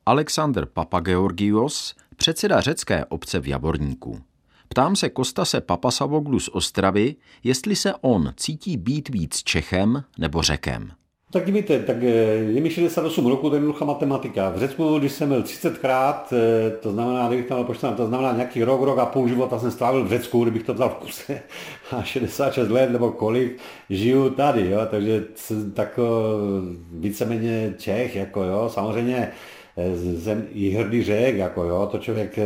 Alexander Papageorgios, předseda řecké obce v Javorníku. Ptám se Kostase Papasavoglu z Ostravy, jestli se on cítí být víc Čechem nebo Řekem. Tak dívejte, tak eh, je mi 68 roku, to je jednoduchá matematika. V Řecku, když jsem byl 30krát, eh, to znamená, kdybych tam počítal, to znamená nějaký rok, rok a půl života jsem strávil v Řecku, kdybych to vzal v kuse a 66 let nebo kolik, žiju tady, jo, takže tak víceméně Čech, jako jo, samozřejmě eh, i hrdý řek, jako jo, to člověk,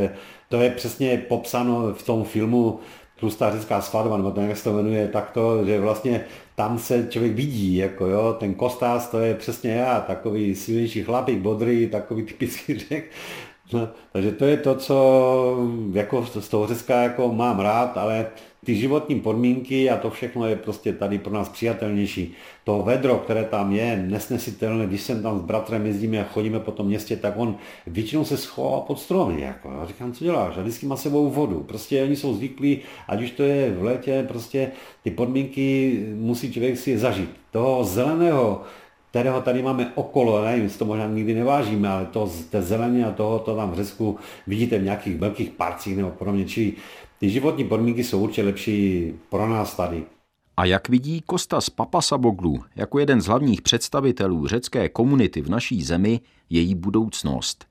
to je přesně popsáno v tom filmu tlustá řecká svatba, nebo to jak se to jmenuje takto, že vlastně tam se člověk vidí, jako jo, ten Kostas, to je přesně já, takový silnější chlapík, bodrý, takový typický řek. No, takže to je to, co jako z toho Řecka jako mám rád, ale ty životní podmínky a to všechno je prostě tady pro nás přijatelnější. To vedro, které tam je, nesnesitelné, když jsem tam s bratrem jezdíme a chodíme po tom městě, tak on většinou se schová pod stromy. Jako. Já říkám, co děláš? A vždycky má sebou vodu. Prostě oni jsou zvyklí, ať už to je v létě, prostě ty podmínky musí člověk si je zažít. Toho zeleného, kterého tady máme okolo, nevím, to možná nikdy nevážíme, ale to, té zeleně a toho, to tam v Řecku vidíte v nějakých velkých parcích nebo podobně, čili ty životní podmínky jsou určitě lepší pro nás tady. A jak vidí Kostas Papasaboglu jako jeden z hlavních představitelů řecké komunity v naší zemi její budoucnost?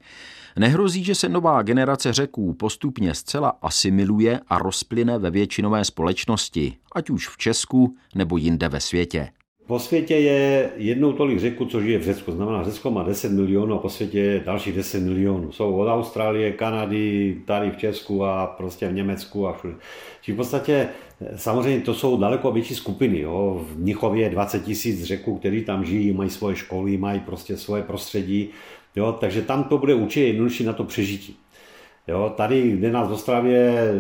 Nehrozí, že se nová generace řeků postupně zcela asimiluje a rozplyne ve většinové společnosti, ať už v Česku nebo jinde ve světě. Po světě je jednou tolik řeků, co žije v Řecku. Znamená, Řecko má 10 milionů a po světě je další 10 milionů. Jsou od Austrálie, Kanady, tady v Česku a prostě v Německu a všude. Či v podstatě samozřejmě to jsou daleko větší skupiny. Jo. V Mnichově je 20 tisíc řeků, kteří tam žijí, mají svoje školy, mají prostě svoje prostředí. Jo. Takže tam to bude určitě jednodušší na to přežití. Jo, tady, kde nás v Ostravě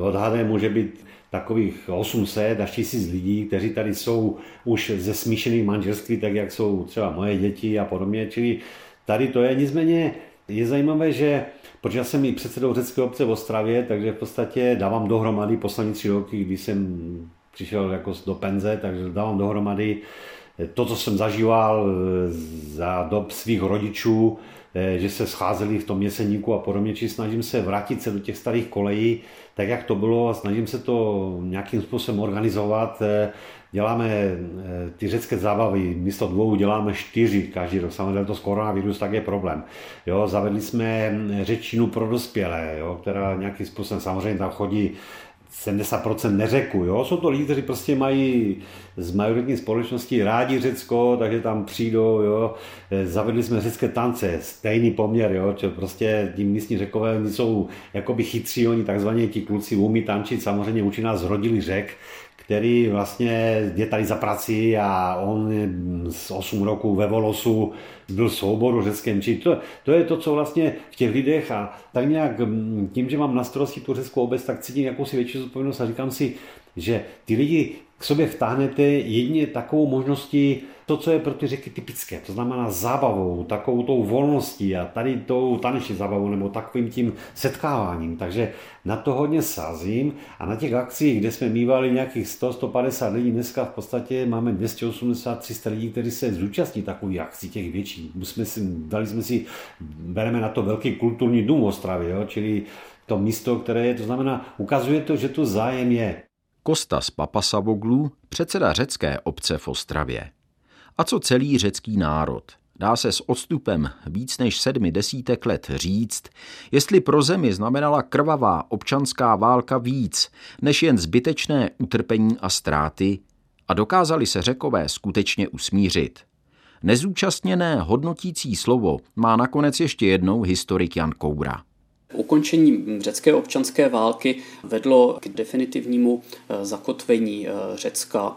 odhadem může být takových 800 až 1000 lidí, kteří tady jsou už ze smíšených manželství, tak jak jsou třeba moje děti a podobně. Čili tady to je. Nicméně je zajímavé, že protože já jsem i předsedou řecké obce v Ostravě, takže v podstatě dávám dohromady poslední tři roky, kdy jsem přišel jako do penze, takže dávám dohromady to, co jsem zažíval za dob svých rodičů, Eh, že se scházeli v tom jeseníku a podobně, či snažím se vrátit se do těch starých kolejí, tak jak to bylo, snažím se to nějakým způsobem organizovat. Eh, děláme eh, ty řecké zábavy, místo dvou děláme čtyři každý rok. Samozřejmě to z koronavirus tak je problém. Jo, zavedli jsme řečinu pro dospělé, jo, která nějakým způsobem samozřejmě tam chodí 70% neřeku. Jo? Jsou to lidi, kteří prostě mají z majoritní společnosti rádi Řecko, takže tam přijdou. Jo? Eh, zavedli jsme řecké tance, stejný poměr, jo? Čo prostě ti místní řekové oni jsou jakoby chytří, oni takzvaně ti kluci umí tančit, samozřejmě učí nás rodili řek, který vlastně je tady za prací a on z 8 roku ve Volosu byl souboru řeckém. Či to, to je to, co vlastně v těch lidech a tak nějak mm, tím, že mám na starosti tu řeckou obec, tak cítím jakousi větší zodpovědnost a říkám si, že ty lidi k sobě vtáhnete jedině takovou možností, to, co je pro ty řeky typické, to znamená zábavou, takovou tou volností a tady tou taneční zábavou nebo takovým tím setkáváním. Takže na to hodně sázím a na těch akcích, kde jsme mývali nějakých 100-150 lidí, dneska v podstatě máme 280-300 lidí, kteří se zúčastní takových akcí, těch větších. Jsme si, dali jsme si, bereme na to velký kulturní dům v Ostravě, jo? čili to místo, které je, to znamená, ukazuje to, že tu zájem je. Kostas Papasavoglu, předseda řecké obce v Ostravě. A co celý řecký národ? dá se s odstupem víc než sedmi desítek let říct, jestli pro zemi znamenala krvavá občanská válka víc než jen zbytečné utrpení a ztráty a dokázali se řekové skutečně usmířit. Nezúčastněné hodnotící slovo má nakonec ještě jednou historik Jan Koura. Ukončení řecké občanské války vedlo k definitivnímu eh, zakotvení eh, Řecka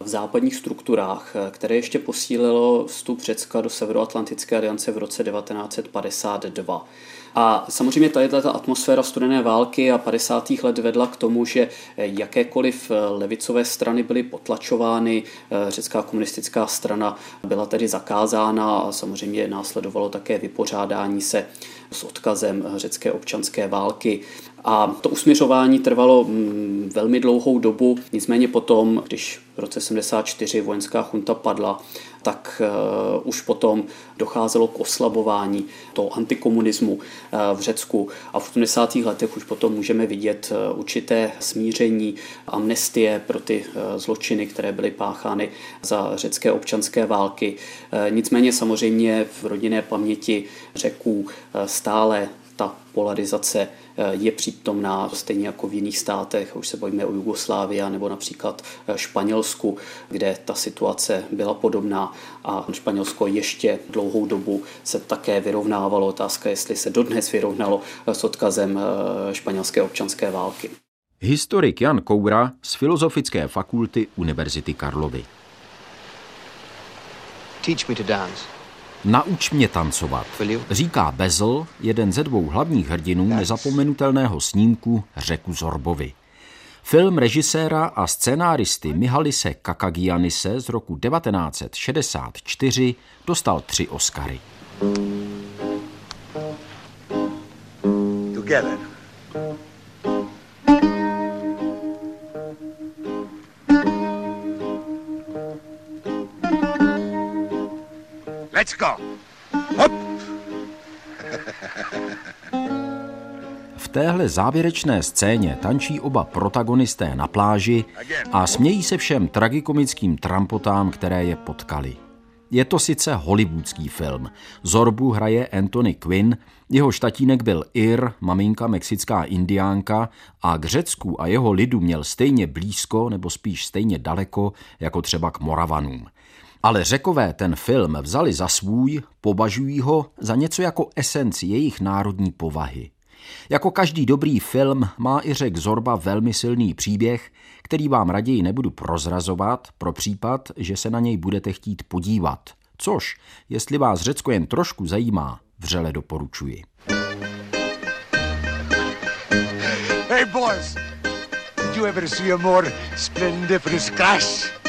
v západních strukturách, eh, které ještě posílilo vstup Řecka do Severoatlantické aliance v roce 1952. A samozřejmě tady ta atmosféra studené války a 50. let vedla k tomu, že jakékoliv levicové strany byly potlačovány, řecká komunistická strana byla tedy zakázána a samozřejmě následovalo také vypořádání se s odkazem řecké občanské války. A to usměřování trvalo mm, velmi dlouhou dobu, nicméně potom, když v roce 74 vojenská chunta padla, tak uh, už potom docházelo k oslabování toho antikomunismu uh, v Řecku a v 80. letech už potom můžeme vidět uh, určité smíření, amnestie pro ty zločiny, které byly páchány za řecké občanské války. Nicméně samozřejmě v rodinné paměti Řeků stále ta polarizace eh, je přítomná stejně jako v jiných státech, už se bojíme o Jugoslávii nebo například eh, Španělsku, kde ta situace byla podobná a Španělsko ještě dlouhou dobu se také vyrovnávalo. Otázka, jestli se dodnes vyrovnalo eh, s odkazem španělské občanské války. Historik Jan Koura z Filozofické fakulty Univerzity Karlovy. Teach me to dance. Nauč mě tancovat, říká Bezel, jeden ze dvou hlavních hrdinů nezapomenutelného snímku Řeku Zorbovi. Film režiséra a scénáristy Mihalise Kakagianise z roku 1964 dostal tři Oscary. Together. Go. Hop. V téhle závěrečné scéně tančí oba protagonisté na pláži a smějí se všem tragikomickým trampotám, které je potkali. Je to sice hollywoodský film. Zorbu hraje Anthony Quinn, jeho štatínek byl Ir, maminka mexická indiánka a k Řecku a jeho lidu měl stejně blízko nebo spíš stejně daleko jako třeba k Moravanům. Ale řekové ten film vzali za svůj, považují ho za něco jako esenci jejich národní povahy. Jako každý dobrý film má i řek Zorba velmi silný příběh, který vám raději nebudu prozrazovat pro případ, že se na něj budete chtít podívat. Což, jestli vás Řecko jen trošku zajímá, vřele doporučuji. Hey boys, did you ever see a more splendiferous crash?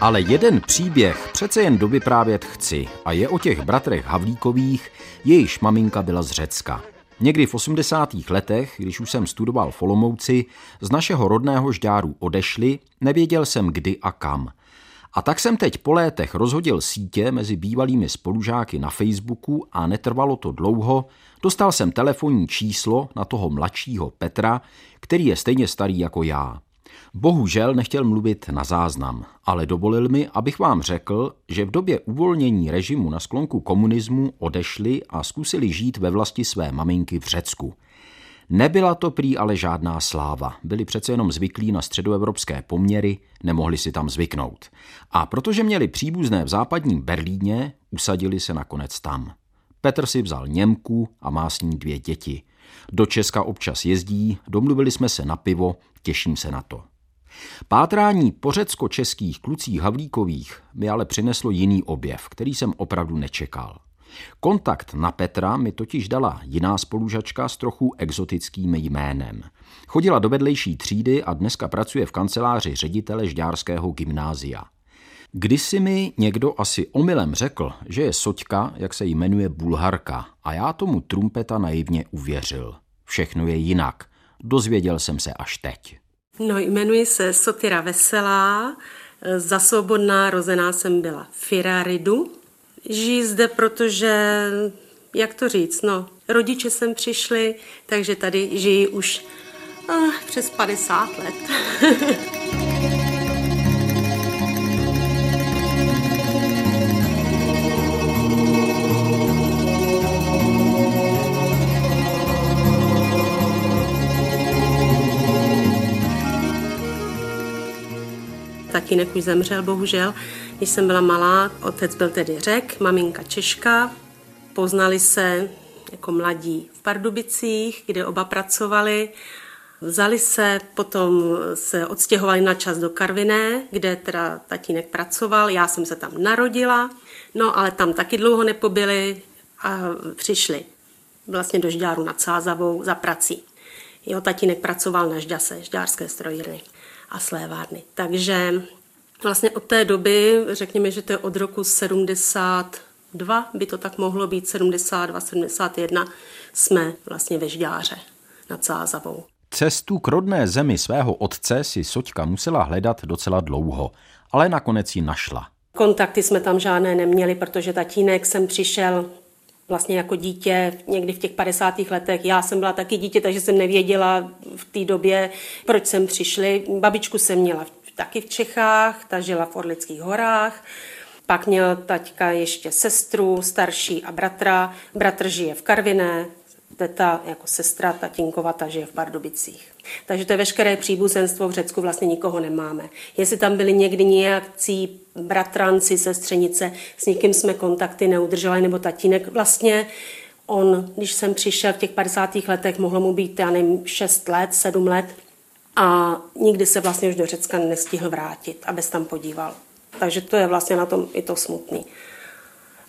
Ale jeden příběh přece jen dovyprávět chci a je o těch bratrech Havlíkových, jejichž maminka byla z Řecka. Někdy v 80. letech, když už jsem studoval v Olomouci, z našeho rodného žďáru odešli, nevěděl jsem kdy a kam. A tak jsem teď po létech rozhodil sítě mezi bývalými spolužáky na Facebooku a netrvalo to dlouho, dostal jsem telefonní číslo na toho mladšího Petra, který je stejně starý jako já. Bohužel nechtěl mluvit na záznam, ale dovolil mi, abych vám řekl, že v době uvolnění režimu na sklonku komunismu odešli a zkusili žít ve vlasti své maminky v Řecku. Nebyla to prý ale žádná sláva. Byli přece jenom zvyklí na středoevropské poměry, nemohli si tam zvyknout. A protože měli příbuzné v západním Berlíně, usadili se nakonec tam. Petr si vzal Němku a má s ní dvě děti. Do Česka občas jezdí, domluvili jsme se na pivo, těším se na to. Pátrání po řecko-českých klucích Havlíkových mi ale přineslo jiný objev, který jsem opravdu nečekal. Kontakt na Petra mi totiž dala jiná spolužačka s trochu exotickým jménem. Chodila do vedlejší třídy a dneska pracuje v kanceláři ředitele Žďárského gymnázia. Kdysi mi někdo asi omylem řekl, že je Soťka, jak se jmenuje Bulharka, a já tomu trumpeta naivně uvěřil. Všechno je jinak. Dozvěděl jsem se až teď. No, jmenuji se Sotira Veselá, za svobodná rozená jsem byla Firaridu. Žiji zde, protože, jak to říct, no, rodiče sem přišli, takže tady žijí už uh, přes 50 let. tatínek už zemřel, bohužel. Když jsem byla malá, otec byl tedy řek, maminka Češka. Poznali se jako mladí v Pardubicích, kde oba pracovali. Vzali se, potom se odstěhovali na čas do Karviné, kde teda tatínek pracoval, já jsem se tam narodila, no ale tam taky dlouho nepobyli a přišli vlastně do Žďáru nad Sázavou za prací. Jeho tatínek pracoval na Žďase, Žďárské strojírny a slévárny. Takže vlastně od té doby, řekněme, že to je od roku 72, by to tak mohlo být, 72, 71, jsme vlastně ve Žďáře nad Sázavou. Cestu k rodné zemi svého otce si Soťka musela hledat docela dlouho, ale nakonec ji našla. Kontakty jsme tam žádné neměli, protože tatínek jsem přišel vlastně jako dítě někdy v těch 50. letech. Já jsem byla taky dítě, takže jsem nevěděla v té době, proč jsem přišli. Babičku jsem měla taky v Čechách, ta žila v Orlických horách. Pak měl taťka ještě sestru, starší a bratra. Bratr žije v Karviné, teta jako sestra tatínkova, ta žije v Pardubicích. Takže to je veškeré příbuzenstvo v Řecku, vlastně nikoho nemáme. Jestli tam byli někdy nějakcí bratranci, sestřenice, s někým jsme kontakty neudrželi, nebo tatínek, vlastně on, když jsem přišel v těch 50. letech, mohlo mu být, já nevím, 6 let, 7 let, a nikdy se vlastně už do Řecka nestihl vrátit, aby se tam podíval. Takže to je vlastně na tom i to smutný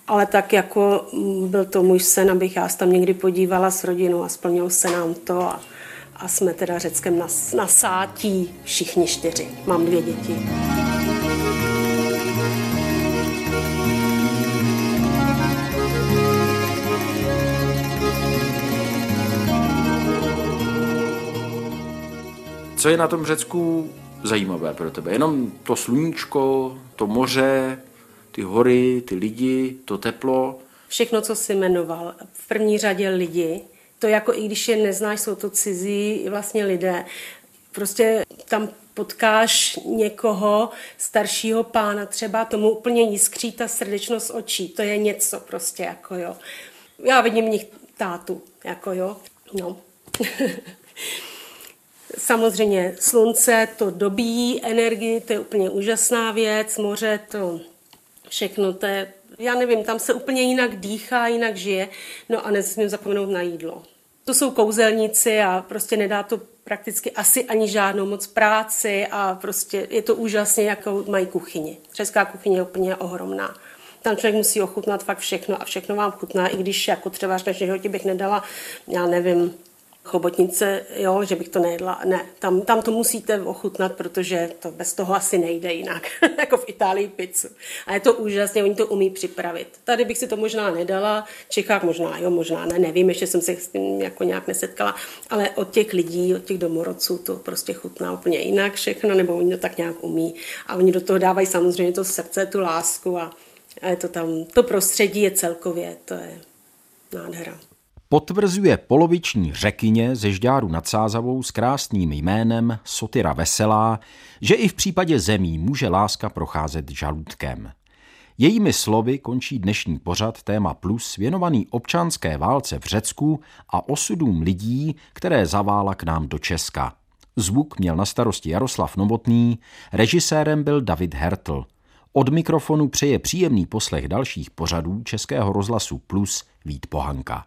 ale tak jako mm, byl to můj sen, abych já tam někdy podívala s rodinou a splnilo se nám to a, a jsme teda Řeckem na, na sátí všichni čtyři. Mám dvě děti. Co je na tom Řecku zajímavé pro tebe? Jenom to sluníčko, to moře, ty hory, ty lidi, to teplo. Všechno, co jsi jmenoval. V první řadě lidi. To jako i když je neznáš, jsou to cizí vlastně lidé. Prostě tam potkáš někoho, staršího pána třeba, tomu úplně jiskří ta srdečnost očí. To je něco prostě, jako jo. Já vidím v nich tátu, jako jo. No. Samozřejmě slunce to dobíjí energii, to je úplně úžasná věc, moře to všechno, to je, já nevím, tam se úplně jinak dýchá, jinak žije, no a nesmím zapomenout na jídlo. To jsou kouzelníci a prostě nedá to prakticky asi ani žádnou moc práci a prostě je to úžasně, jako mají kuchyni. Česká kuchyně je úplně ohromná. Tam člověk musí ochutnat fakt všechno a všechno vám chutná, i když jako třeba že životě bych nedala, já nevím, chobotnice, jo, že bych to nejedla. Ne, tam, tam to musíte ochutnat, protože to bez toho asi nejde jinak, jako v Itálii pizzu. A je to úžasně, oni to umí připravit. Tady bych si to možná nedala, v Čechách možná, jo, možná ne, nevím, ještě jsem se s tím jako nějak nesetkala, ale od těch lidí, od těch domorodců to prostě chutná úplně jinak všechno, nebo oni to tak nějak umí. A oni do toho dávají samozřejmě to srdce, tu lásku a, a je to tam, to prostředí je celkově, to je nádhera potvrzuje poloviční řekyně ze Žďáru nad Sázavou s krásným jménem Sotyra Veselá, že i v případě zemí může láska procházet žaludkem. Jejími slovy končí dnešní pořad Téma Plus věnovaný občanské válce v Řecku a osudům lidí, které zavála k nám do Česka. Zvuk měl na starosti Jaroslav Novotný, režisérem byl David Hertl. Od mikrofonu přeje příjemný poslech dalších pořadů Českého rozhlasu Plus Vít Pohanka.